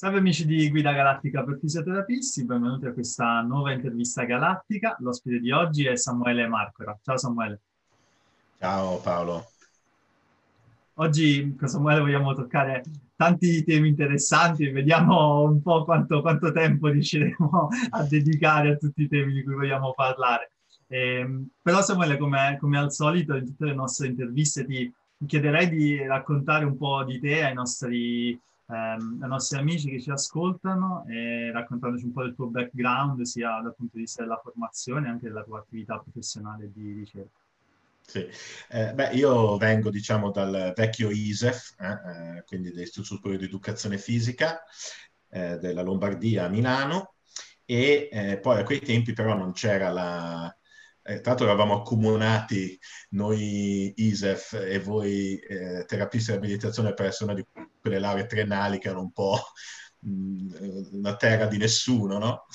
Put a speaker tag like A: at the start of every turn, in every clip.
A: Salve amici di Guida Galattica per fisioterapisti, benvenuti a questa nuova intervista galattica. L'ospite di oggi è Samuele Marcora. Ciao Samuele.
B: Ciao Paolo.
A: Oggi con Samuele vogliamo toccare tanti temi interessanti e vediamo un po' quanto, quanto, tempo riusciremo a dedicare a tutti i temi di cui vogliamo parlare. Eh, però Samuele, come, come, al solito in tutte le nostre interviste ti chiederei di raccontare un po' di te ai nostri ehm, ai nostri amici che ci ascoltano e raccontandoci un po' del tuo background, sia dal punto di vista della formazione, anche della tua attività professionale di ricerca.
B: Sì. Eh, beh, io vengo, diciamo, dal vecchio ISEF, eh, eh, quindi dell'Istituto Superiore di Educazione Fisica eh, della Lombardia a Milano, e eh, poi a quei tempi però non c'era la, eh, tra l'altro eravamo accomunati noi ISEF e voi eh, terapisti di meditazione per essere una di quelle lauree triennali che erano un po' mh, una terra di nessuno, no?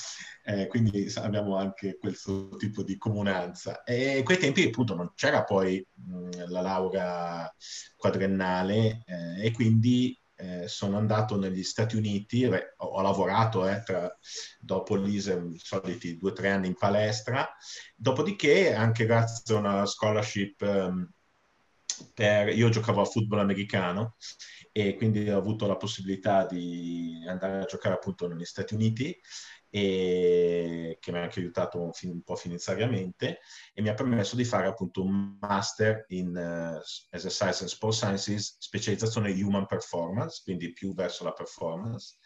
B: Eh, quindi abbiamo anche questo tipo di comunanza. E in quei tempi appunto non c'era poi mh, la laurea quadriennale eh, e quindi eh, sono andato negli Stati Uniti, ho, ho, lavorato eh, tra, dopo l'ISE, i soliti due o tre anni in palestra, dopodiché anche grazie a una scholarship um, per, io giocavo a football americano e quindi ho avuto la possibilità di andare a giocare appunto negli Stati Uniti e che mi ha anche aiutato un, un, po' finanziariamente e mi ha permesso di fare appunto un master in uh, Exercise and Sport Sciences, specializzazione Human Performance, quindi più verso la performance.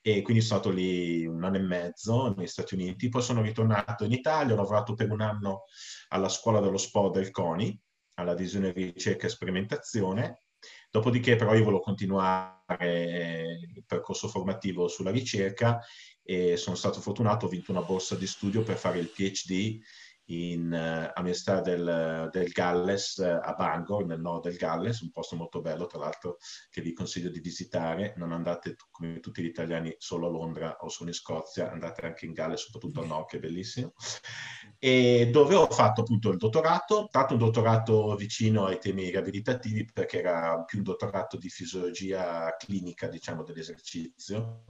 B: E quindi sono stato lì un anno e mezzo negli Stati Uniti, poi sono ritornato in Italia, ho lavorato per un anno alla scuola dello sport del CONI, alla visione ricerca e sperimentazione, Dopodiché però io volevo continuare il percorso formativo sulla ricerca e sono stato fortunato, ho vinto una borsa di studio per fare il PhD in, uh, all'Università del, del, Galles uh, a Bangor, nel nord del Galles, un posto molto bello tra l'altro che vi consiglio di visitare. Non andate come tutti gli italiani solo a Londra o solo in Scozia, andate anche in Galles, soprattutto al nord, che è bellissimo. E dove ho fatto appunto il dottorato, tanto un dottorato vicino ai temi riabilitativi perché era più un dottorato di fisiologia clinica, diciamo, dell'esercizio.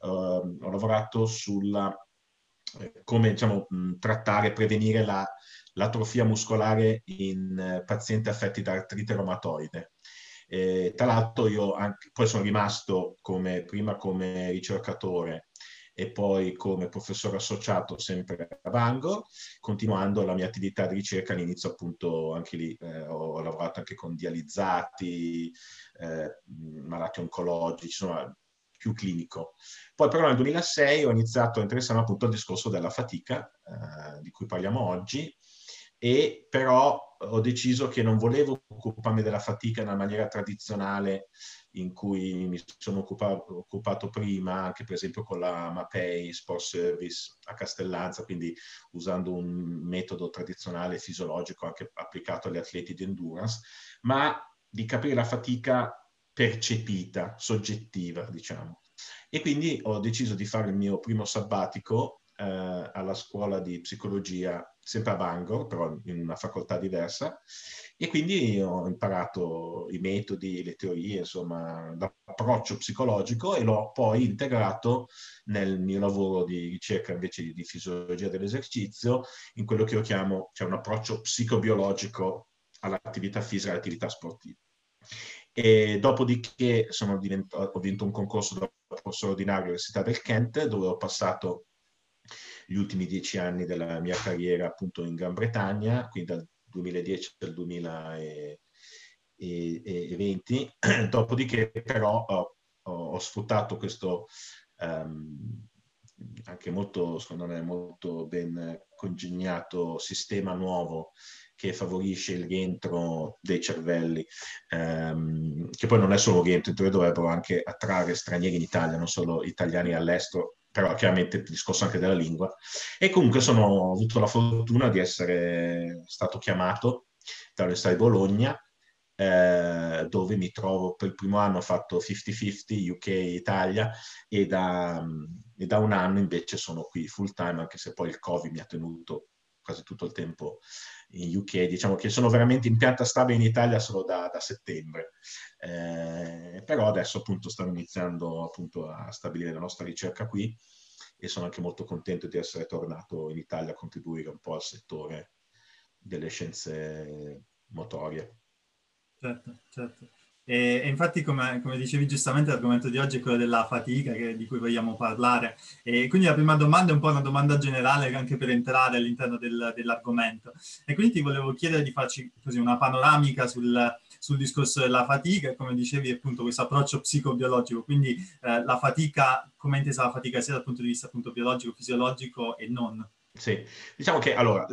B: Uh, ho lavorato sulla eh, come diciamo, trattare prevenire la, l'atrofia muscolare in eh, pazienti affetti da artrite reumatoide. Eh, tra l'altro io anche, poi sono rimasto come, prima come ricercatore e poi come professore associato sempre a Bangor, continuando la mia attività di ricerca all'inizio appunto anche lì eh, ho, lavorato anche con dializzati, eh, malati oncologici, insomma più clinico. Poi però nel 2006 ho iniziato a interessarmi appunto al discorso della fatica, eh, di cui parliamo oggi, e però ho deciso che non volevo occuparmi della fatica nella maniera tradizionale in cui mi sono occupato, occupato prima, anche per esempio con la MAPEI Sport Service a Castellanza, quindi usando un metodo tradizionale fisiologico anche applicato agli atleti di endurance, ma di capire la fatica percepita, soggettiva, diciamo. E quindi ho deciso di fare il mio primo sabbatico eh, alla scuola di psicologia, sempre a Bangor, però in una facoltà diversa, e quindi ho imparato i metodi, le teorie, insomma, l'approccio psicologico e l'ho poi integrato nel mio lavoro di ricerca invece di, fisiologia dell'esercizio, in quello che io chiamo, cioè un approccio psicobiologico all'attività fisica e all'attività sportiva. E dopodiché ho vinto un concorso da professore ordinario all'Università del Kent, dove ho passato gli ultimi dieci anni della mia carriera appunto in Gran Bretagna, quindi dal 2010 al 2020. Dopodiché però ho, ho sfruttato questo um, anche molto, secondo me, molto ben congegnato sistema nuovo che favorisce il rientro dei cervelli, ehm, che poi non è solo rientro, dovrebbero anche attrarre stranieri in Italia, non solo italiani all'estero, però chiaramente il discorso anche della lingua. E comunque sono, ho avuto la fortuna di essere stato chiamato dall'Università di Bologna, eh, dove mi trovo per il primo anno ho fatto 50-50 UK-Italia e da, e da un anno invece sono qui full time, anche se poi il Covid mi ha tenuto quasi tutto il tempo in UK, diciamo che sono veramente in pianta stabile in Italia solo da, da settembre. Eh, però adesso appunto stiamo iniziando appunto a stabilire la nostra ricerca qui e sono anche molto contento di essere tornato in Italia a contribuire un po' al settore delle scienze motorie.
A: Certo, certo. E, e infatti, come, come, dicevi giustamente, l'argomento di oggi è quello della fatica che, di cui vogliamo parlare. E quindi la prima domanda è un po' una domanda generale anche per entrare all'interno del, dell'argomento. E quindi ti volevo chiedere di farci così una panoramica sul, sul discorso della fatica e come dicevi appunto questo approccio psicobiologico, quindi eh, la fatica, come intesa la fatica sia dal punto di vista appunto biologico, fisiologico e non.
B: Sì, diciamo che allora,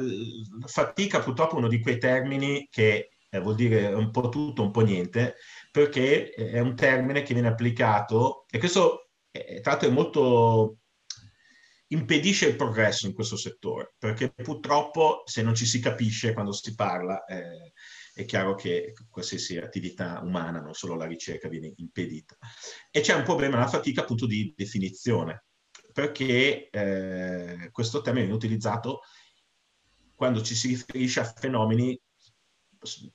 B: fatica purtroppo è uno di quei termini che eh, vuol dire un po' tutto, un po' niente, perché è un termine che viene applicato e questo eh, tra l'altro è molto impedisce il progresso in questo settore, perché purtroppo se non ci si capisce quando si parla, eh, è chiaro che qualsiasi attività umana, non solo la ricerca, viene impedita. E c'è un problema, una fatica appunto di definizione, perché eh, questo termine viene utilizzato quando ci si riferisce a fenomeni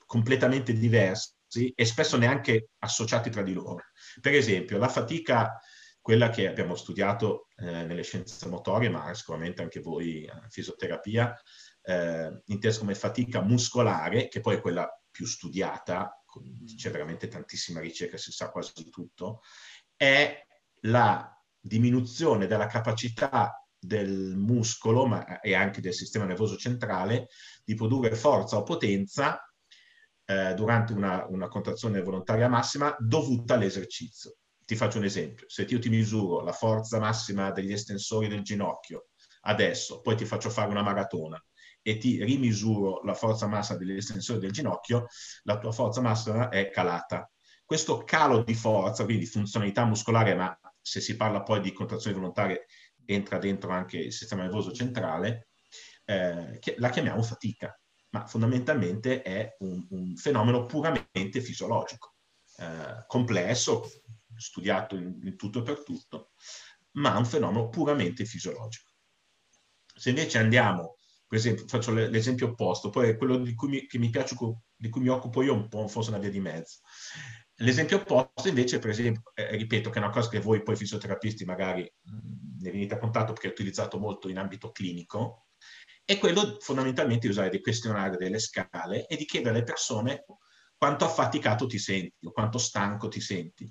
B: completamente diversi e spesso neanche associati tra di loro. Per esempio, la fatica, quella che abbiamo studiato eh, nelle scienze motorie, ma sicuramente anche voi in fisioterapia, eh, intesa come fatica muscolare, che poi è quella più studiata, c'è veramente tantissima ricerca, si sa quasi tutto, è la diminuzione della capacità del muscolo ma, e anche del sistema nervoso centrale di produrre forza o potenza eh, durante una, una contrazione volontaria massima dovuta all'esercizio. Ti faccio un esempio, se io ti misuro la forza massima degli estensori del ginocchio adesso, poi ti faccio fare una maratona e ti rimisuro la forza massa degli estensori del ginocchio, la tua forza massima è calata. Questo calo di forza, quindi funzionalità muscolare, ma se si parla poi di contrazioni volontarie entra dentro anche il sistema nervoso centrale, eh, la chiamiamo fatica ma fondamentalmente è un, un fenomeno puramente fisiologico, eh, complesso, studiato in, in tutto e per tutto, ma un fenomeno puramente fisiologico. Se invece andiamo, per esempio, faccio l'esempio opposto, poi è quello di cui mi, mi piace, di cui mi occupo io un po', forse una via di mezzo. L'esempio opposto invece, per esempio, eh, ripeto che è una cosa che voi poi fisioterapisti magari mh, ne venite a contatto perché è utilizzato molto in ambito clinico, è quello fondamentalmente di usare dei questionari, delle scale e di chiedere alle persone quanto affaticato ti senti o quanto stanco ti senti.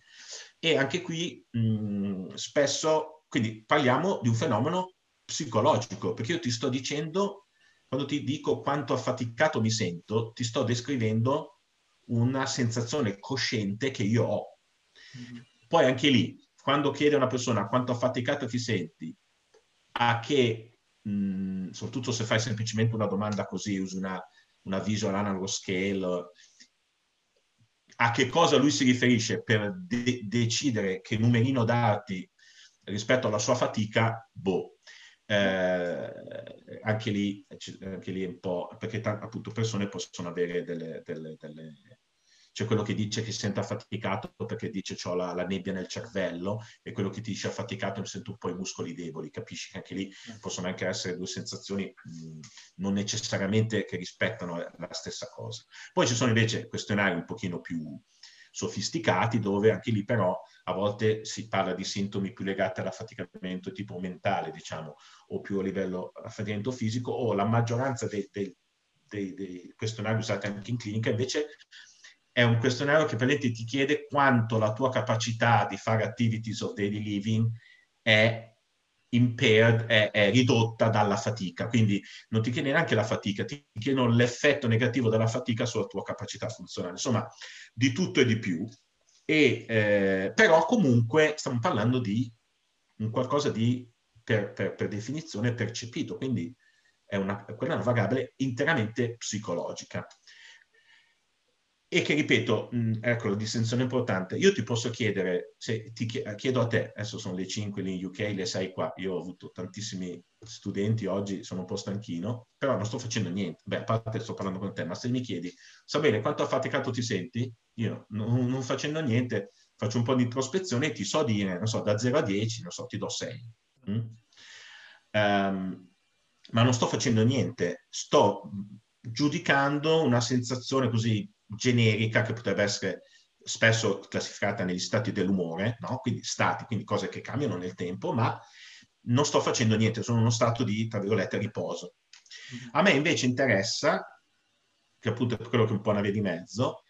B: E anche qui mh, spesso, quindi parliamo di un fenomeno psicologico, perché io ti sto dicendo, quando ti dico quanto affaticato mi sento, ti sto descrivendo una sensazione cosciente che io ho. Mm-hmm. Poi anche lì, quando chiede a una persona quanto affaticato ti senti, a che mh, soprattutto se fai semplicemente una domanda così, usi una, una visual analog scale, a che cosa lui si riferisce per de- decidere che numerino darti rispetto alla sua fatica, boh. Eh, anche, lì, anche lì è un po' perché t- appunto persone possono avere delle, delle, delle c'è quello che dice che si sente affaticato perché dice ho la, la, nebbia nel cervello e quello che ti dice affaticato mi sento un po' i muscoli deboli, capisci che anche lì mm. possono anche essere due sensazioni mh, non necessariamente che rispettano la stessa cosa. Poi ci sono invece questionari un pochino più sofisticati dove anche lì però a volte si parla di sintomi più legati all'affaticamento tipo mentale, diciamo, o più a livello affaticamento fisico, o la maggioranza dei, dei, dei, dei questionari usati anche in clinica invece è un questionario che praticamente ti chiede quanto la tua capacità di fare activities of daily living è impaired, è, è, ridotta dalla fatica. Quindi non ti chiede neanche la fatica, ti chiedono l'effetto negativo della fatica sulla tua capacità funzionale. Insomma, di tutto e di più. E, eh, però comunque stiamo parlando di un qualcosa di, per, per, per definizione, percepito. Quindi è una, quella è una variabile interamente psicologica e che ripeto, mh, mm, ecco la distinzione importante, io ti posso chiedere, se ti chiedo a te, adesso sono le 5 lì in UK, le 6 qua, io ho avuto tantissimi studenti oggi, sono un po' stanchino, però non sto facendo niente, beh a parte sto parlando con te, ma se mi chiedi, sa bene quanto affaticato ti senti? Io non, non facendo niente, faccio un po' di introspezione e ti so dire, non so, da 0 a 10, non so, ti do 6. Mm? Um, ma non sto facendo niente, sto giudicando una sensazione così generica che potrebbe essere spesso classificata negli stati dell'umore, no? quindi stati, quindi cose che cambiano nel tempo, ma non sto facendo niente, sono in uno stato di, tra virgolette, riposo. A me invece interessa, che appunto è quello che è un po' una via di mezzo,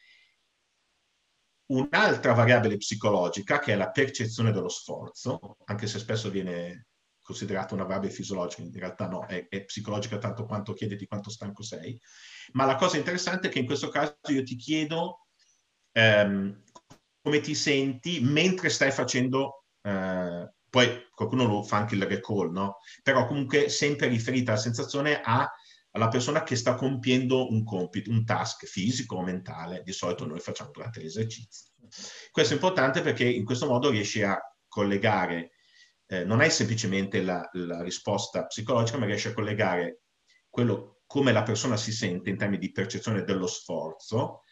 B: un'altra variabile psicologica che è la percezione dello sforzo, anche se spesso viene considerata una variabile fisiologica, in realtà no, è, è, psicologica tanto quanto chiediti quanto stanco sei. Ma la cosa interessante è che in questo caso io ti chiedo ehm, come ti senti mentre stai facendo, eh, poi qualcuno lo fa anche il recall, no? Però comunque sempre riferita la sensazione a, alla persona che sta compiendo un compito, un task fisico o mentale, di solito noi facciamo durante l'esercizio. Questo è importante perché in questo modo riesci a collegare eh, non hai semplicemente la, la, risposta psicologica, ma riesci a collegare quello, come la persona si sente in termini di percezione dello sforzo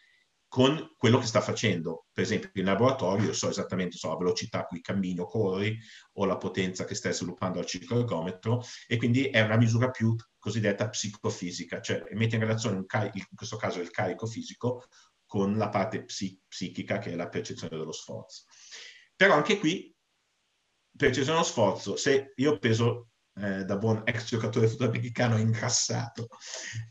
B: con quello che sta facendo. Per esempio, in laboratorio io so esattamente so, la velocità a cui cammini o corri o la potenza che stai sviluppando al cicloergometro e quindi è una misura più cosiddetta psicofisica, cioè mette in relazione in, in questo caso il carico fisico con la parte psi- psichica che è la percezione dello sforzo. Però anche qui c'è uno sforzo. Se io peso eh, da buon ex giocatore sudamericano incassato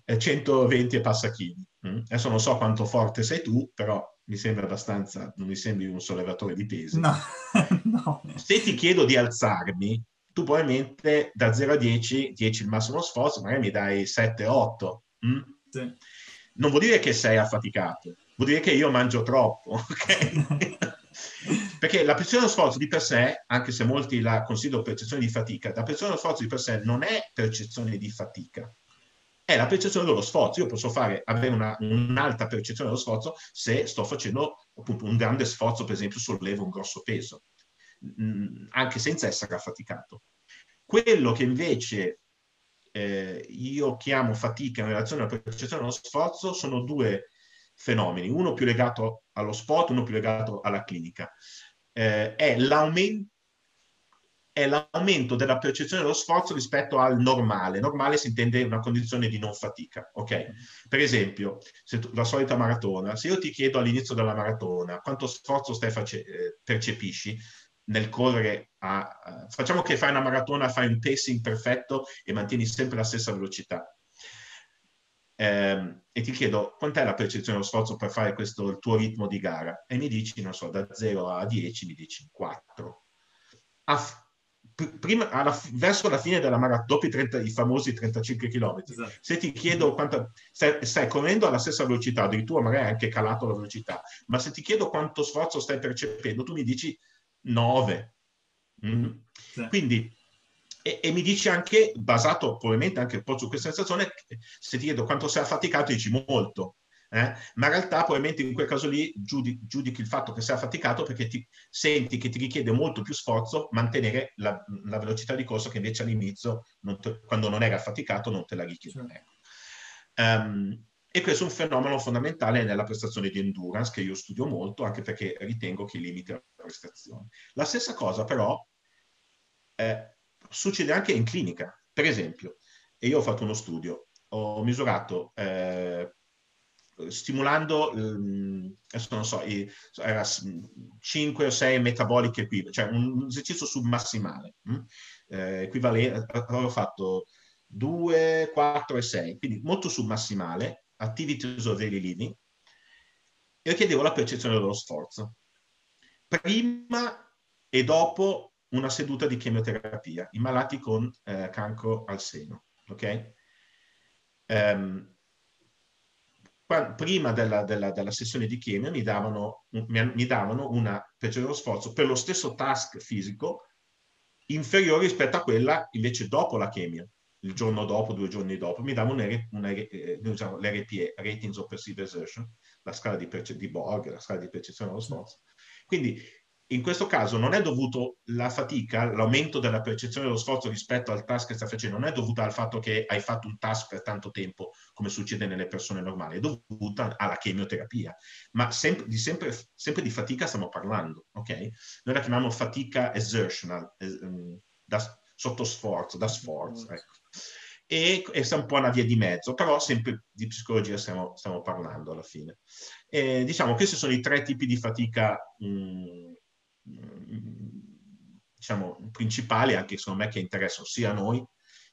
B: eh, 120 e passa chili. Mm? Adesso non so quanto forte sei tu, però mi sembra abbastanza, non mi sembri un sollevatore di pesi.
A: No, no.
B: Se ti chiedo di alzarmi, tu probabilmente da 0 a 10, 10 il massimo sforzo, magari mi dai 7-8. Mm? Sì. Non vuol dire che sei affaticato, vuol dire che io mangio troppo, ok? Perché la percezione dello sforzo di per sé, anche se molti la considerano percezione di fatica, la percezione dello sforzo di per sé non è percezione di fatica, è la percezione dello sforzo. Io posso fare, avere una, un'alta percezione dello sforzo se sto facendo appunto un grande sforzo, per esempio, sollevo un grosso peso, mh, anche senza essere affaticato. Quello che invece eh, io chiamo fatica in relazione alla percezione dello sforzo sono due fenomeni, uno più legato allo sport, uno più legato alla clinica. Eh, è, l'aumento, è l'aumento della percezione dello sforzo rispetto al normale. Normale si intende una condizione di non fatica, ok? Per esempio, tu, la solita maratona, se io ti chiedo all'inizio della maratona quanto sforzo stai face- eh, percepisci, nel correre a, a, facciamo che fai una maratona, fai un pacing perfetto e mantieni sempre la stessa velocità eh, e ti chiedo quant'è la percezione dello sforzo per fare questo il tuo ritmo di gara e mi dici, non so, da 0 a 10 mi dici 4. A, prima, alla, verso la fine della maratona, dopo i, 30, i famosi 35 km, esatto. se ti chiedo quanto stai, stai, correndo alla stessa velocità, addirittura magari hai anche calato la velocità, ma se ti chiedo quanto sforzo stai percependo, tu mi dici 9. Mm. Sì. Quindi e, e, mi dici anche, basato probabilmente anche un po' su questa sensazione, se ti chiedo quanto sei affaticato, dici molto. Eh? Ma in realtà probabilmente in quel caso lì giudichi, giudichi il fatto che sei affaticato perché ti senti che ti richiede molto più sforzo mantenere la, la velocità di corsa che invece all'inizio, non te, quando non eri affaticato, non te la richiede. Certo. Um, e questo è un fenomeno fondamentale nella prestazione di endurance che io studio molto, anche perché ritengo che limiti la prestazione. La stessa cosa però eh, succede anche in clinica. Per esempio, e io ho fatto uno studio, ho misurato eh, stimolando, ehm, adesso non so, era 5 o 6 metaboliche qui, cioè un esercizio submassimale, hm? eh, equivalente, avevo fatto 2, 4 e 6, quindi molto submassimale, activities of daily living, e chiedevo la percezione dello sforzo. Prima e dopo una seduta di chemioterapia in malati con eh, cancro al seno. Okay? Um, prima della, della, della, sessione di chemio mi davano, mi, davano una dello sforzo per lo stesso task fisico inferiore rispetto a quella invece dopo la chemio, il giorno dopo, due giorni dopo, mi davano eh, l'RPE, Ratings of Perceived Exertion, la scala di, perce- di Borg, la scala di percezione dello sforzo. Quindi in questo caso non è dovuto la fatica, l'aumento della percezione dello sforzo rispetto al task che stai facendo, non è dovuta al fatto che hai fatto un task per tanto tempo, come succede nelle persone normali, è dovuta alla chemioterapia. Ma sempre di, sempre, sempre di fatica stiamo parlando, ok? Noi la chiamiamo fatica exertional, eh, da, sotto sforzo, da sforzo, ecco. e, e sta un po' una via di mezzo, però sempre di psicologia stiamo, stiamo parlando alla fine. E, diciamo, questi sono i tre tipi di fatica mh, mm, mm, diciamo, principali, anche secondo me che interessano sia noi,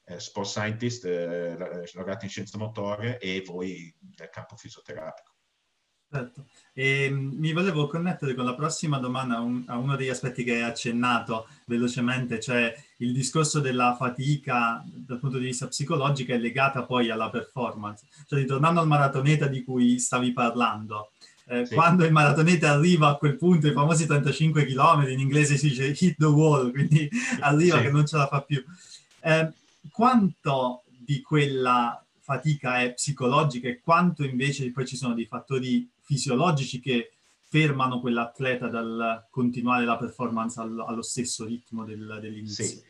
B: eh, sport scientist, eh, laureati in scienze motorie e voi del campo fisioterapico.
A: Certo. E, mm, mi volevo connettere con la prossima domanda a uno degli aspetti che hai accennato velocemente, cioè il discorso della fatica dal punto di vista psicologico è legata poi alla performance. Cioè, ritornando al maratoneta di cui stavi parlando, eh, sì. quando il maratoneta arriva a quel punto, i famosi 35 km, in inglese si dice hit the wall, quindi arriva sì. che non ce la fa più. Eh, quanto di quella fatica è psicologica e quanto invece poi ci sono dei fattori fisiologici che fermano quell'atleta dal continuare la performance allo, allo stesso ritmo del, dell'inizio. Sì.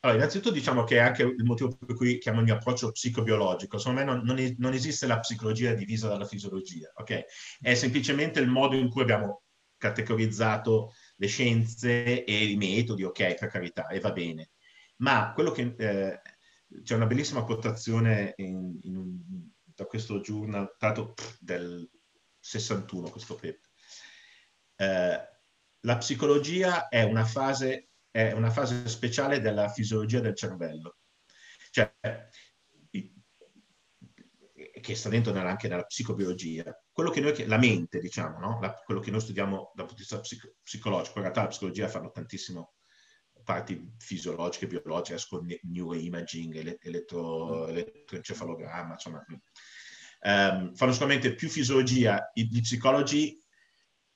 B: Allora, innanzitutto diciamo che è anche il motivo per cui chiamo il mio approccio psicobiologico. Secondo me non, non, non, esiste la psicologia divisa dalla fisiologia, ok? È semplicemente il modo in cui abbiamo categorizzato le scienze e i metodi, ok, per carità, e va bene. Ma quello che... Eh, c'è una bellissima quotazione in, in, da questo journal, dato del 61 questo paper. Eh, la psicologia è una, fase, è una fase speciale della fisiologia del cervello, cioè che sta dentro anche nella psicobiologia. Quello che noi, la mente, diciamo, no? la, quello che noi studiamo dal punto di vista psico, psicologico, in realtà la psicologia fanno tantissimo parti fisiologiche, biologiche, con neuroimaging, elettro, elettroencefalogramma, insomma, um, fanno sicuramente più fisiologia gli psicologi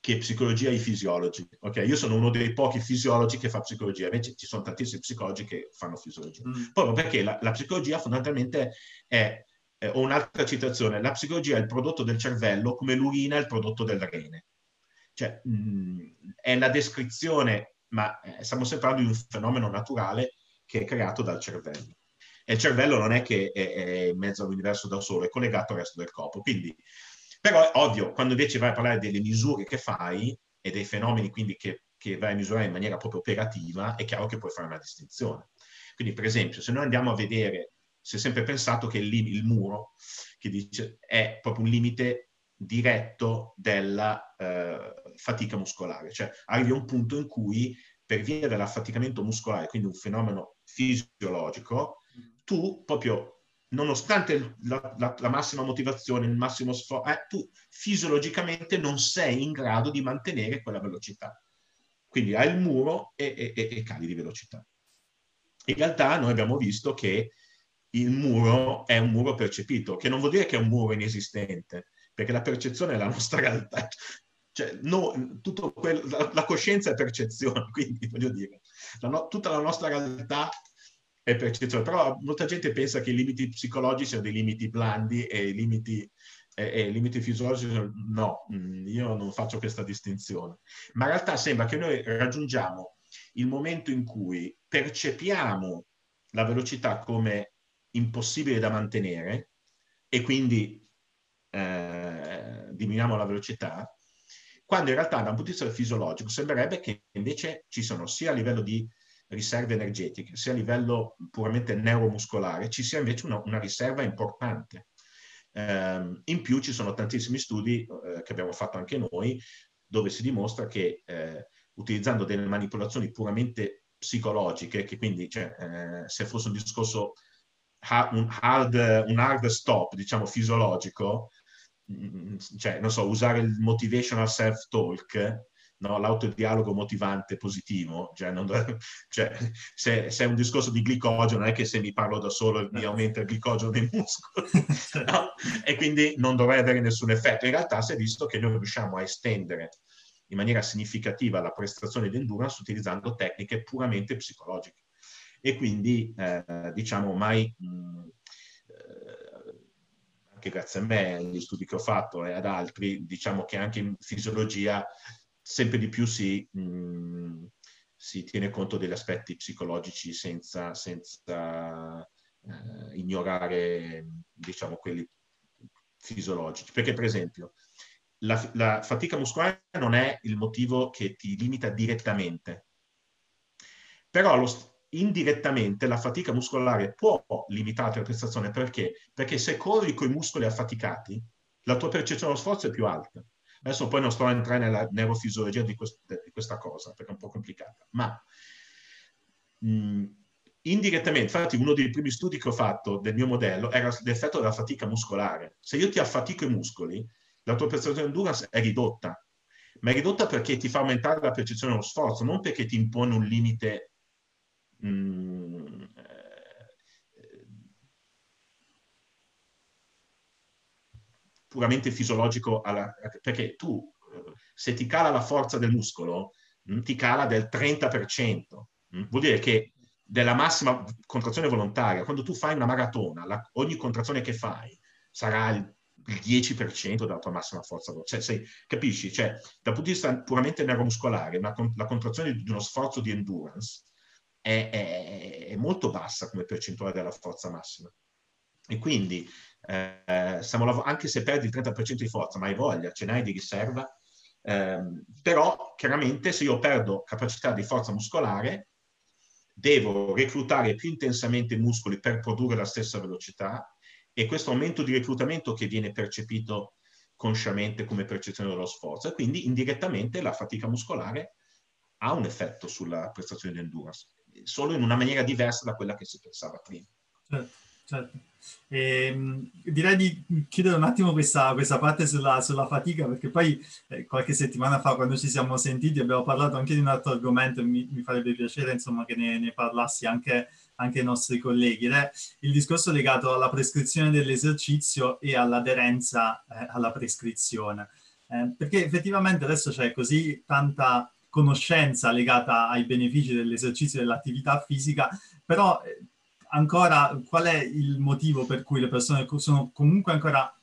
B: che psicologia i fisiologi. Ok, io sono uno dei pochi fisiologi che fa psicologia, invece ci sono tantissimi psicologi che fanno fisiologia. Mm. Proprio perché la, la, psicologia fondamentalmente è, eh, ho un'altra citazione, la psicologia è il prodotto del cervello come l'urina è il prodotto del rene. Cioè, mh, mm, è la descrizione, ma eh, stiamo sempre parlando di un fenomeno naturale che è creato dal cervello. E il cervello non è che è, è in mezzo all'universo da solo, è collegato al resto del corpo. Quindi, però ovvio, quando invece vai a parlare delle misure che fai e dei fenomeni quindi che, che vai a misurare in maniera proprio operativa, è chiaro che puoi fare una distinzione. Quindi, per esempio, se noi andiamo a vedere, si è sempre pensato che il, il muro, che dice, è proprio un limite diretto della eh, fatica muscolare, cioè arrivi a un punto in cui per via dell'affaticamento muscolare, quindi un fenomeno fisiologico, tu proprio, nonostante la, la, la massima motivazione, il massimo sforzo, eh, tu fisiologicamente non sei in grado di mantenere quella velocità. Quindi hai il muro e, e, e cali di velocità. In realtà noi abbiamo visto che il muro è un muro percepito, che non vuol dire che è un muro inesistente, perché la percezione è la nostra realtà. Cioè, no, quel, la, la, coscienza è percezione, quindi voglio dire, la no, tutta la nostra realtà è percezione, però molta gente pensa che i limiti psicologici siano dei limiti blandi e i limiti, e, e limiti fisiologici no, mm, io non faccio questa distinzione. Ma in realtà sembra che noi raggiungiamo il momento in cui percepiamo la velocità come impossibile da mantenere e quindi eh, diminuiamo la velocità, quando in realtà da un punto di vista fisiologico sembrerebbe che invece ci sono sia a livello di riserve energetiche, sia a livello puramente neuromuscolare, ci sia invece una, una riserva importante. Um, in più ci sono tantissimi studi uh, che abbiamo fatto anche noi, dove si dimostra che uh, utilizzando delle manipolazioni puramente psicologiche, che quindi cioè, uh, se fosse un discorso un, hard, un hard stop, diciamo fisiologico, mh, mm, cioè non so, usare il motivational self-talk, no? l'autodialogo motivante positivo, cioè, dovrebbe, cioè se, se, è un discorso di glicogeno, non è che se mi parlo da solo mi aumenta il glicogeno nei muscoli, no? e quindi non dovrei avere nessun effetto. In realtà si è visto che noi riusciamo a estendere in maniera significativa la prestazione di endurance utilizzando tecniche puramente psicologiche. E quindi, eh, diciamo, mai... Mh, eh, anche grazie a me, agli studi che ho fatto e ad altri, diciamo che anche in fisiologia sempre di più si, mh, mm, si tiene conto degli aspetti psicologici senza, senza eh, ignorare, diciamo, quelli fisiologici. Perché, per esempio, la, la fatica muscolare non è il motivo che ti limita direttamente, però lo, indirettamente la fatica muscolare può limitare la prestazione perché? Perché se corri con i muscoli affaticati, la tua percezione dello sforzo è più alta. Adesso poi non sto a entrare nella neurofisiologia di, quest- di questa cosa, perché è un po' complicata, ma mh, indirettamente, infatti uno dei primi studi che ho fatto del mio modello era l'effetto della fatica muscolare. Se io ti affatico i muscoli, la tua prestazione endurance è ridotta, ma è ridotta perché ti fa aumentare la percezione dello sforzo, non perché ti impone un limite mh, mm, eh, puramente fisiologico, alla, perché tu se ti cala la forza del muscolo, mm, ti cala del 30%. Mh? Mm, vuol dire che della massima contrazione volontaria, quando tu fai una maratona, la, ogni contrazione che fai sarà il il 10% della tua massima forza. Cioè, sei, capisci? Cioè, dal punto di vista puramente neuromuscolare, una, la contrazione di uno sforzo di endurance è, è, è, molto bassa come percentuale della forza massima. E quindi, eh, stiamo anche se perdi il 30% di forza, ma hai voglia, ce n'hai di riserva, eh, però chiaramente se io perdo capacità di forza muscolare, devo reclutare più intensamente i muscoli per produrre la stessa velocità e questo aumento di reclutamento che viene percepito consciamente come percezione dello sforzo. E quindi indirettamente la fatica muscolare ha un effetto sulla prestazione di endurance, solo in una maniera diversa da quella che si pensava prima.
A: Certo, certo. E, ehm, direi di chiudere un attimo questa, questa parte sulla, sulla, fatica, perché poi eh, qualche settimana fa, quando ci siamo sentiti, abbiamo parlato anche di un altro argomento mi, mi farebbe piacere insomma, che ne, ne parlassi anche anche ai nostri colleghi, ed è il discorso legato alla prescrizione dell'esercizio e all'aderenza eh, alla prescrizione. Eh, perché effettivamente adesso c'è così tanta conoscenza legata ai benefici dell'esercizio e dell'attività fisica, però eh, ancora qual è il motivo per cui le persone sono comunque ancora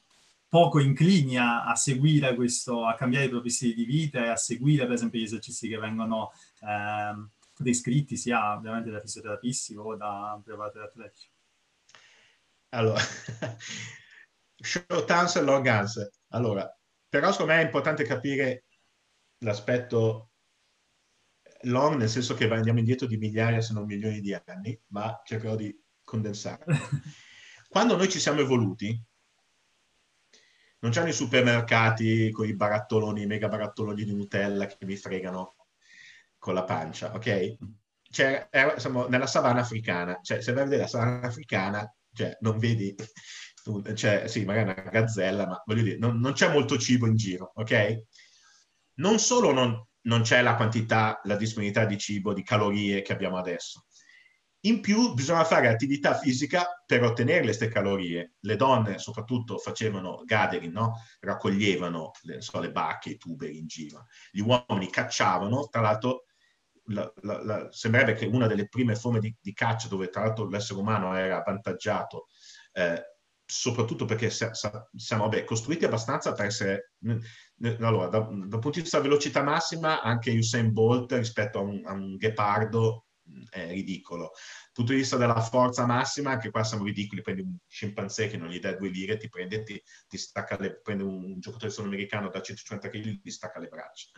A: poco inclini a, a seguire questo, a cambiare i propri stili di vita e a seguire per esempio gli esercizi che vengono ehm, descritti sia ovviamente da fisioterapisti o da preparatori atletici?
B: Allora, short answer, long answer. Allora, però secondo me è importante capire l'aspetto long, nel senso che andiamo indietro di migliaia se non milioni di anni, ma cercherò di condensare. Quando noi ci siamo evoluti, non c'erano i supermercati con i barattoloni, i mega barattoloni di Nutella che vi fregano con la pancia, ok? Cioè, era, siamo nella savana africana, cioè se vai a vedere la savana africana, cioè non vedi, cioè sì, magari una gazzella, ma voglio dire, non, non c'è molto cibo in giro, ok? Non solo non, non c'è la quantità, la disponibilità di cibo, di calorie che abbiamo adesso, in più bisogna fare attività fisica per ottenere queste calorie. Le donne soprattutto facevano gathering, no? raccoglievano le, so, le bacche, i tuberi in giro. Gli uomini cacciavano, tra l'altro la, la, la, sembrerebbe che una delle prime forme di, di, caccia dove tra l'altro l'essere umano era avvantaggiato, eh, soprattutto perché siamo vabbè, costruiti abbastanza per essere... Allora, da, dal punto di vista della velocità massima, anche Usain Bolt rispetto a un, a un ghepardo è ridicolo. Dal punto di vista della forza massima, anche qua siamo ridicoli, prendi un scimpanzé che non gli dai due lire, ti prende, ti, ti stacca le, prende un giocatore sudamericano da 150 kg, ti stacca le braccia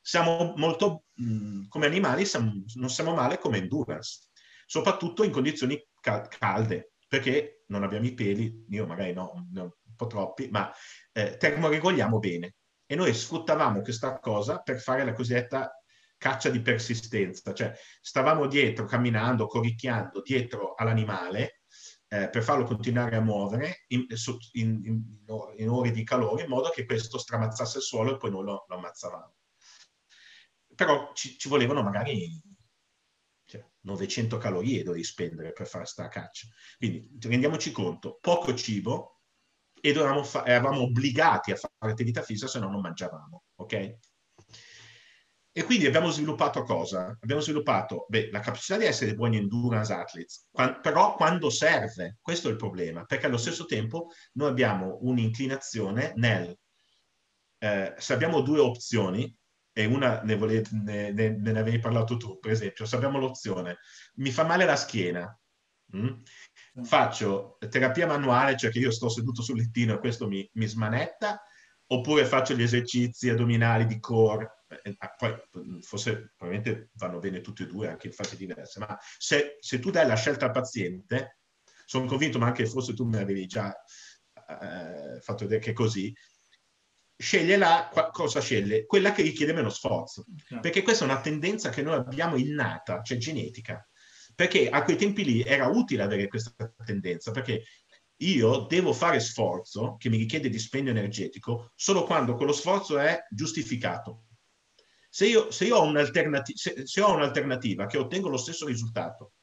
B: siamo molto, mh, come animali, siamo, non siamo male come endurance, soprattutto in condizioni cal- calde, perché non abbiamo i peli, io magari no, no un po' troppi, ma eh, termoregoliamo bene. E noi sfruttavamo questa cosa per fare la cosiddetta caccia di persistenza, cioè stavamo dietro, camminando, corricchiando dietro all'animale eh, per farlo continuare a muovere in, in, in, in, ore di calore, in modo che questo stramazzasse il suolo e poi noi lo, lo ammazzavamo però ci, ci volevano magari cioè, 900 calorie dovevi spendere per fare sta caccia. Quindi rendiamoci conto, poco cibo e fa- eravamo obbligati a fare attività fisica se no non mangiavamo, ok? E quindi abbiamo sviluppato cosa? Abbiamo sviluppato beh, la capacità di essere buoni endurance athletes, Qua- però quando serve, questo è il problema, perché allo stesso tempo noi abbiamo un'inclinazione nel, eh, se abbiamo due opzioni, e una ne, volete, ne, ne, ne, avevi parlato tu, per esempio, se abbiamo l'opzione, mi fa male la schiena, mh? Mm, faccio terapia manuale, cioè che io sto seduto sul lettino e questo mi, mi smanetta, oppure faccio gli esercizi addominali di core eh, ah, poi forse probabilmente vanno bene tutti e due anche in fasi diverse, ma se, se tu dai la scelta al paziente, sono convinto, ma anche forse tu mi avevi già eh, fatto vedere che è così, sceglie la cosa sceglie? Quella che richiede meno sforzo. Perché questa è una tendenza che noi abbiamo innata, cioè genetica. Perché a quei tempi lì era utile avere questa tendenza, perché io devo fare sforzo che mi richiede dispendio energetico solo quando quello sforzo è giustificato. Se io, se io ho, un'alternativa, se, se ho un'alternativa che ottengo lo stesso risultato,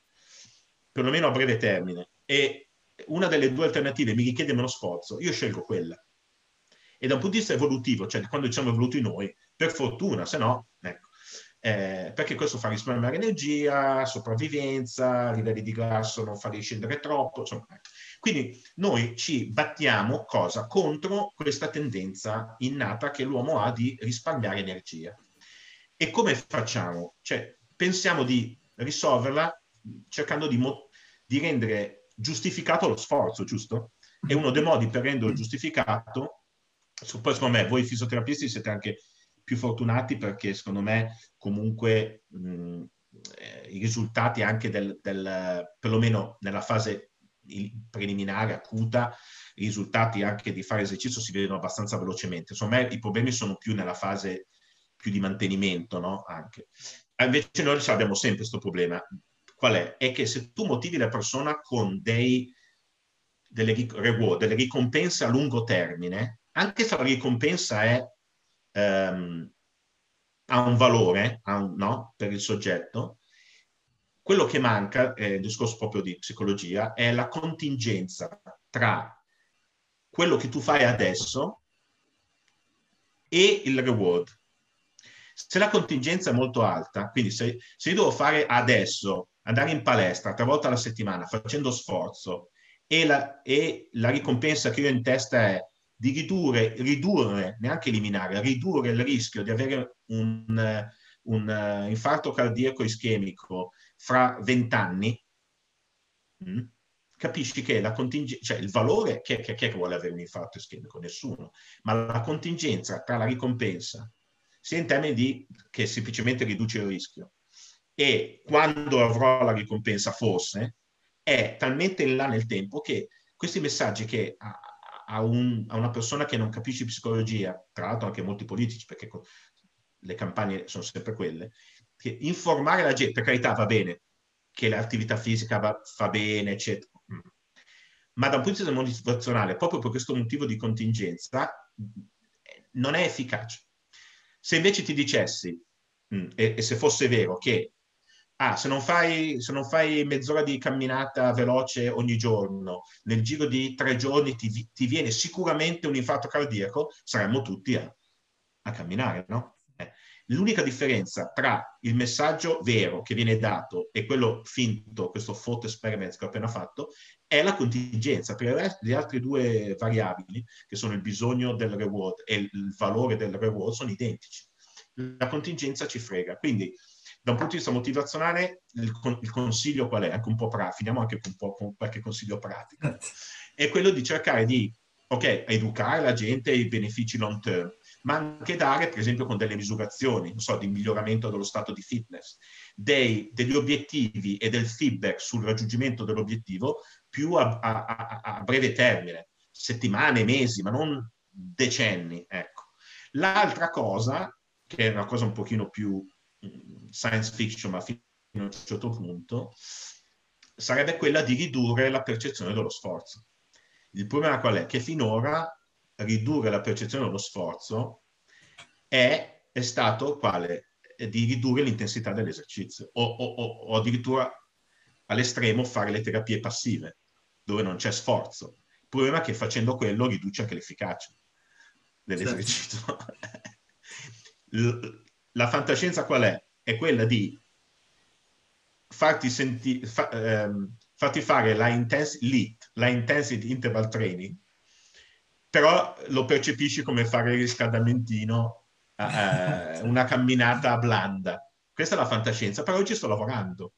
B: perlomeno a breve termine, e una delle due alternative mi richiede meno sforzo, io scelgo quella. E da un punto di vista evolutivo, cioè quando siamo evoluti noi, per fortuna, se no, ecco, eh, perché questo fa risparmiare energia, sopravvivenza, livelli di grasso non farli scendere troppo, insomma. Ecco. Quindi noi ci battiamo cosa? Contro questa tendenza innata che l'uomo ha di risparmiare energia. E come facciamo? Cioè, pensiamo di risolverla cercando di, mo- di rendere giustificato lo sforzo, giusto? E uno dei modi per renderlo giustificato poi secondo me voi fisioterapisti siete anche più fortunati perché secondo me comunque mh, eh, i risultati anche del, del, perlomeno nella fase preliminare, acuta, i risultati anche di fare esercizio si vedono abbastanza velocemente. Me i problemi sono più nella fase più di mantenimento, no? Anche. Invece noi abbiamo sempre questo problema. Qual è? È che se tu motivi la persona con dei, delle, reward, delle ricompense a lungo termine, anche se la ricompensa è, ehm, ha un valore ha un, no? per il soggetto, quello che manca, è il discorso proprio di psicologia, è la contingenza tra quello che tu fai adesso e il reward. Se la contingenza è molto alta, quindi se, se io devo fare adesso, andare in palestra tre volte alla settimana facendo sforzo e la, e la ricompensa che io ho in testa è di ridurre, ridurre, neanche eliminare, ridurre il rischio di avere un, un uh, infarto cardiaco ischemico fra vent'anni, mm, capisci che la contingenza, cioè il valore, che, che, che vuole avere un infarto ischemico? Nessuno, ma la contingenza tra la ricompensa, sia in termini di che semplicemente riduce il rischio, e quando avrò la ricompensa forse, è talmente in là nel tempo che questi messaggi che a, un, a, una persona che non capisce psicologia, tra l'altro anche molti politici, perché le campagne sono sempre quelle, che informare la gente, per carità va bene, che l'attività fisica va, fa bene, eccetera, mm. ma da un punto di vista motivazionale, proprio per questo motivo di contingenza, non è efficace. Se invece ti dicessi, mm, e se fosse vero, che ah, se non, fai, se non fai mezz'ora di camminata veloce ogni giorno, nel giro di tre giorni ti, ti viene sicuramente un infarto cardiaco, saremmo tutti a, a camminare, no? Eh. L'unica differenza tra il messaggio vero che viene dato e quello finto, questo thought experiment che ho appena fatto, è la contingenza. Per le altre due variabili, che sono il bisogno del reward e il valore del reward, sono identici. La contingenza ci frega. Quindi da un punto di vista motivazionale, il, il consiglio qual è? Anche un po' pratico, finiamo anche con, un po', con qualche consiglio pratico. È quello di cercare di, ok, educare la gente ai benefici long term, ma anche dare, per esempio, con delle misurazioni, non so, di miglioramento dello stato di fitness, dei, degli obiettivi e del feedback sul raggiungimento dell'obiettivo più a, a, a, a breve termine, settimane, mesi, ma non decenni, ecco. L'altra cosa, che è una cosa un pochino più science fiction, ma fino a un certo punto, sarebbe quella di ridurre la percezione dello sforzo. Il problema qual è? Che finora ridurre la percezione dello sforzo è, è stato quale? Di ridurre l'intensità dell'esercizio o, o, o addirittura all'estremo fare le terapie passive, dove non c'è sforzo. Il problema è che facendo quello riduce anche l'efficacia dell'esercizio. Certo. la fantascienza qual è? È quella di farti, senti, fa, ehm, farti fare la, intens- LIT, la Intensity Interval Training, però lo percepisci come fare il riscaldamentino, eh, una camminata blanda. Questa è la fantascienza, però oggi sto lavorando.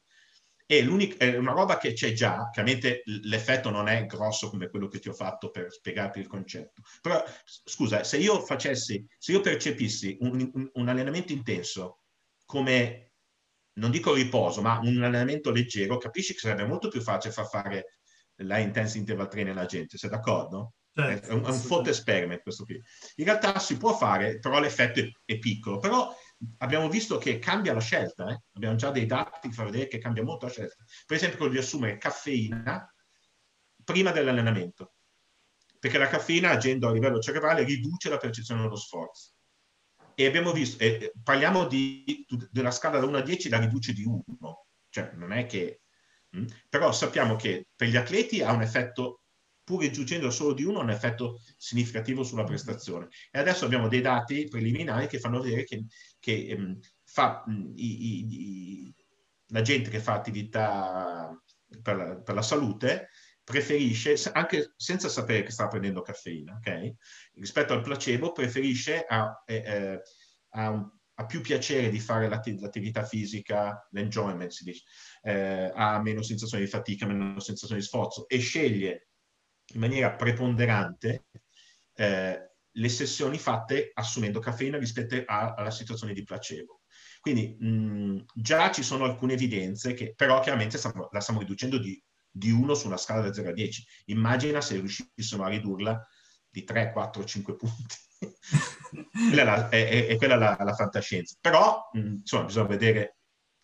B: e è una roba che c'è già, chiaramente l'effetto non è grosso come quello che ti ho fatto per spiegarti il concetto. Però, scusa, se io facessi, se io percepissi un, un allenamento intenso come, non dico riposo, ma un allenamento leggero, capisci che sarebbe molto più facile far fare la intense interval training alla gente, sei d'accordo? Certo, è un, è un forte experiment questo qui. In realtà si può fare, però l'effetto è, è piccolo. Però abbiamo visto che cambia la scelta, eh? abbiamo già dei dati che fa vedere che cambia molto la scelta. Per esempio quello di assumere caffeina prima dell'allenamento, perché la caffeina agendo a livello cerebrale riduce la percezione dello sforzo. E abbiamo visto, eh, parliamo di, della scala da 1 a 10, la riduce di 1, cioè non è che... Mh? Mm? Però sappiamo che per gli atleti ha un effetto pur riducendo solo di uno, ha un effetto significativo sulla prestazione. E adesso abbiamo dei dati preliminari che fanno vedere che, che ehm, fa, mh, i, i, la gente che fa attività per la, per la, salute preferisce, anche senza sapere che sta prendendo caffeina, okay? rispetto al placebo, preferisce a, eh, a, un, a più piacere di fare l'attività fisica, l'enjoyment si dice, eh, ha meno sensazione di fatica, meno sensazione di sforzo e sceglie in maniera preponderante eh, le sessioni fatte assumendo caffeina rispetto a, alla situazione di placebo. Quindi mh, già ci sono alcune evidenze che però chiaramente la stiamo riducendo di, di 1 su una scala da 0 a 10. Immagina se riuscissimo a ridurla di 3, 4, 5 punti. quella è, la, è, è quella la, la, fantascienza. Però, mh, insomma, bisogna vedere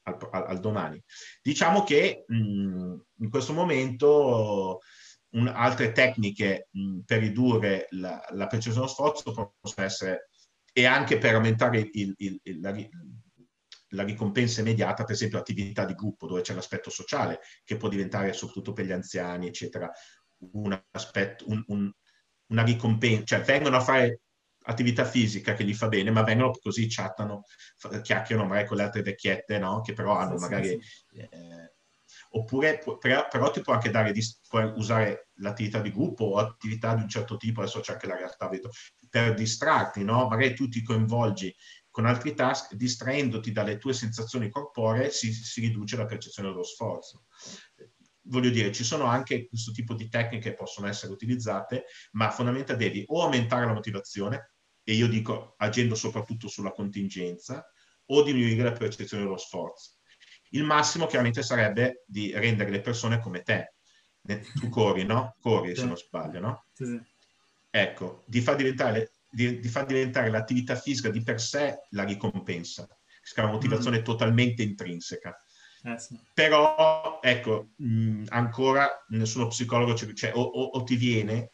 B: al, al, domani. Diciamo che mh, in questo momento un, altre tecniche mh, per ridurre la, la percezione dello sforzo possono essere, e anche per aumentare il, il, il, la, la, ricompensa immediata, per esempio attività di gruppo dove c'è l'aspetto sociale, che può diventare soprattutto per gli anziani, eccetera, un aspetto, un, un, una ricompensa, cioè vengono a fare attività fisica che gli fa bene, ma vengono così chattano, chiacchierano magari con le altre vecchiette, no? Che però hanno sì, magari sì. Eh, oppure però, ti può anche dare, puoi usare l'attività di gruppo o attività di un certo tipo, adesso c'è anche la realtà, vedo, per distrarti, no? Magari tu ti coinvolgi con altri task, distraendoti dalle tue sensazioni corporee si, si riduce la percezione dello sforzo. Voglio dire, ci sono anche questo tipo di tecniche che possono essere utilizzate, ma fondamentalmente devi o aumentare la motivazione, e io dico agendo soprattutto sulla contingenza, o diminuire la percezione dello sforzo il massimo chiaramente sarebbe di rendere le persone come te. Tu corri, no? Corri sì. se non sbaglio, no? Sì. Ecco, di far, diventare, di, di far diventare l'attività fisica di per sé la ricompensa, che è una motivazione mm. totalmente intrinseca. Eh, sì. Però, ecco, mh, ancora nessuno psicologo c'è, cioè, o, o, o, ti viene.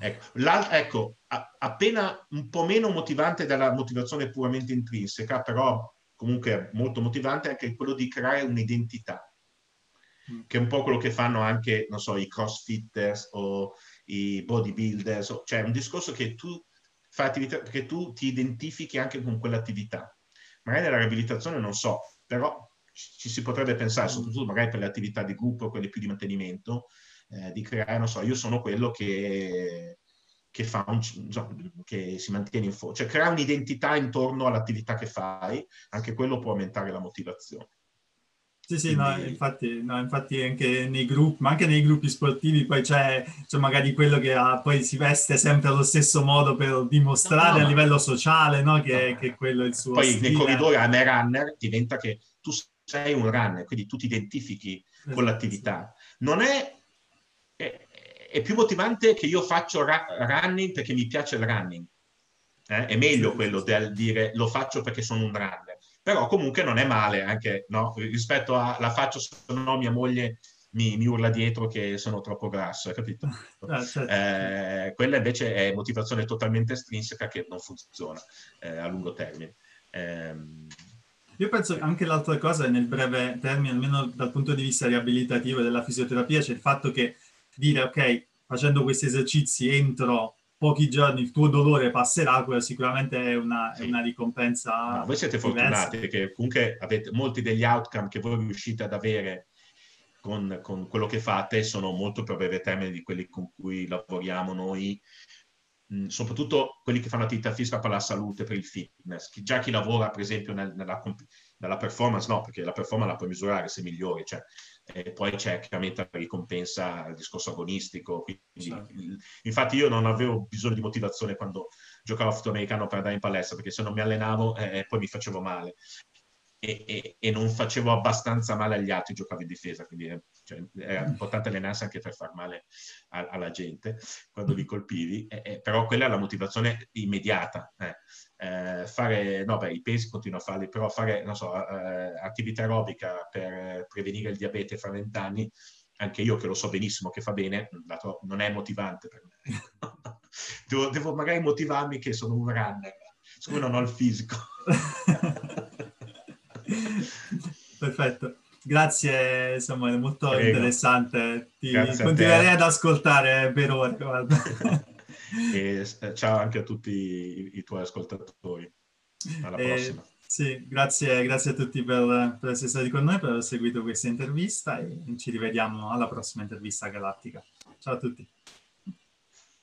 B: Ecco, ecco a, appena un po' meno motivante della motivazione puramente intrinseca, però comunque molto motivante anche quello di creare un'identità, mm. che è un po' quello che fanno anche, non so, i crossfitters o i bodybuilders, cioè un discorso che tu fai attività, che tu ti identifichi anche con quell'attività. Magari nella riabilitazione non so, però ci si potrebbe pensare, soprattutto magari per le attività di gruppo, quelle più di mantenimento, eh, di creare, non so, io sono quello che che, fa un, che si mantiene in forza, cioè crea un'identità intorno all'attività che fai, anche quello può aumentare la motivazione.
A: Sì, sì, no, infatti, no, infatti anche nei gruppi, ma anche nei gruppi sportivi poi c'è, c'è magari quello che ha, poi si veste sempre allo stesso modo per dimostrare no, no, a livello sociale no, che, che quello è il suo
B: Poi
A: stile.
B: nei corridoi a me runner diventa che tu sei un runner, quindi tu ti identifichi esatto, con l'attività. Non è, è, è più motivante che io faccio ra- running perché mi piace il running. Eh? È meglio quello del dire lo faccio perché sono un runner. Però comunque non è male anche no? rispetto a la faccio se no mia moglie mi, mi, urla dietro che sono troppo grasso, hai capito? Ah, certo. eh, quella invece è motivazione totalmente estrinseca che non funziona eh, a lungo termine. Eh,
A: io penso anche l'altra cosa nel breve termine, almeno dal punto di vista riabilitativo della fisioterapia, c'è il fatto che dire ok, facendo questi esercizi entro pochi giorni il tuo dolore passerà, quello sicuramente è una, sì. è una ricompensa.
B: No, voi siete fortunati perché comunque avete molti degli outcome che voi riuscite ad avere con, con, quello che fate sono molto per breve termine di quelli con cui lavoriamo noi, mh, soprattutto quelli che fanno attività fisica per la salute, per il fitness. Già chi lavora, per esempio, nel, nella, dalla performance no, perché la performance la puoi misurare se migliori, cioè, e poi c'è chiaramente la ricompensa, il discorso agonistico. Quindi, certo. infatti io non avevo bisogno di motivazione quando giocavo a football americano per andare in palestra, perché se non mi allenavo eh, poi mi facevo male e, e, e, non facevo abbastanza male agli altri, giocavo in difesa, quindi eh, cioè, era importante allenarsi anche per far male a, alla gente quando li colpivi, eh, però quella è la motivazione immediata. Eh. Eh, fare, no, beh, i pesi continuo a farli, però fare, non so, eh, attività aerobica per prevenire il diabete fra vent'anni, anche io che lo so benissimo che fa bene, non è motivante per me. devo, devo magari motivarmi che sono un runner, siccome non ho il fisico.
A: Perfetto. Grazie Samuele, molto Prego. interessante. Ti continuerei ad ascoltare per ore.
B: e eh, ciao anche a tutti i, i tuoi ascoltatori. Alla eh, prossima.
A: Sì, grazie, grazie a tutti per, per, essere stati con noi, per aver seguito questa intervista e ci rivediamo alla prossima intervista galattica. Ciao a tutti.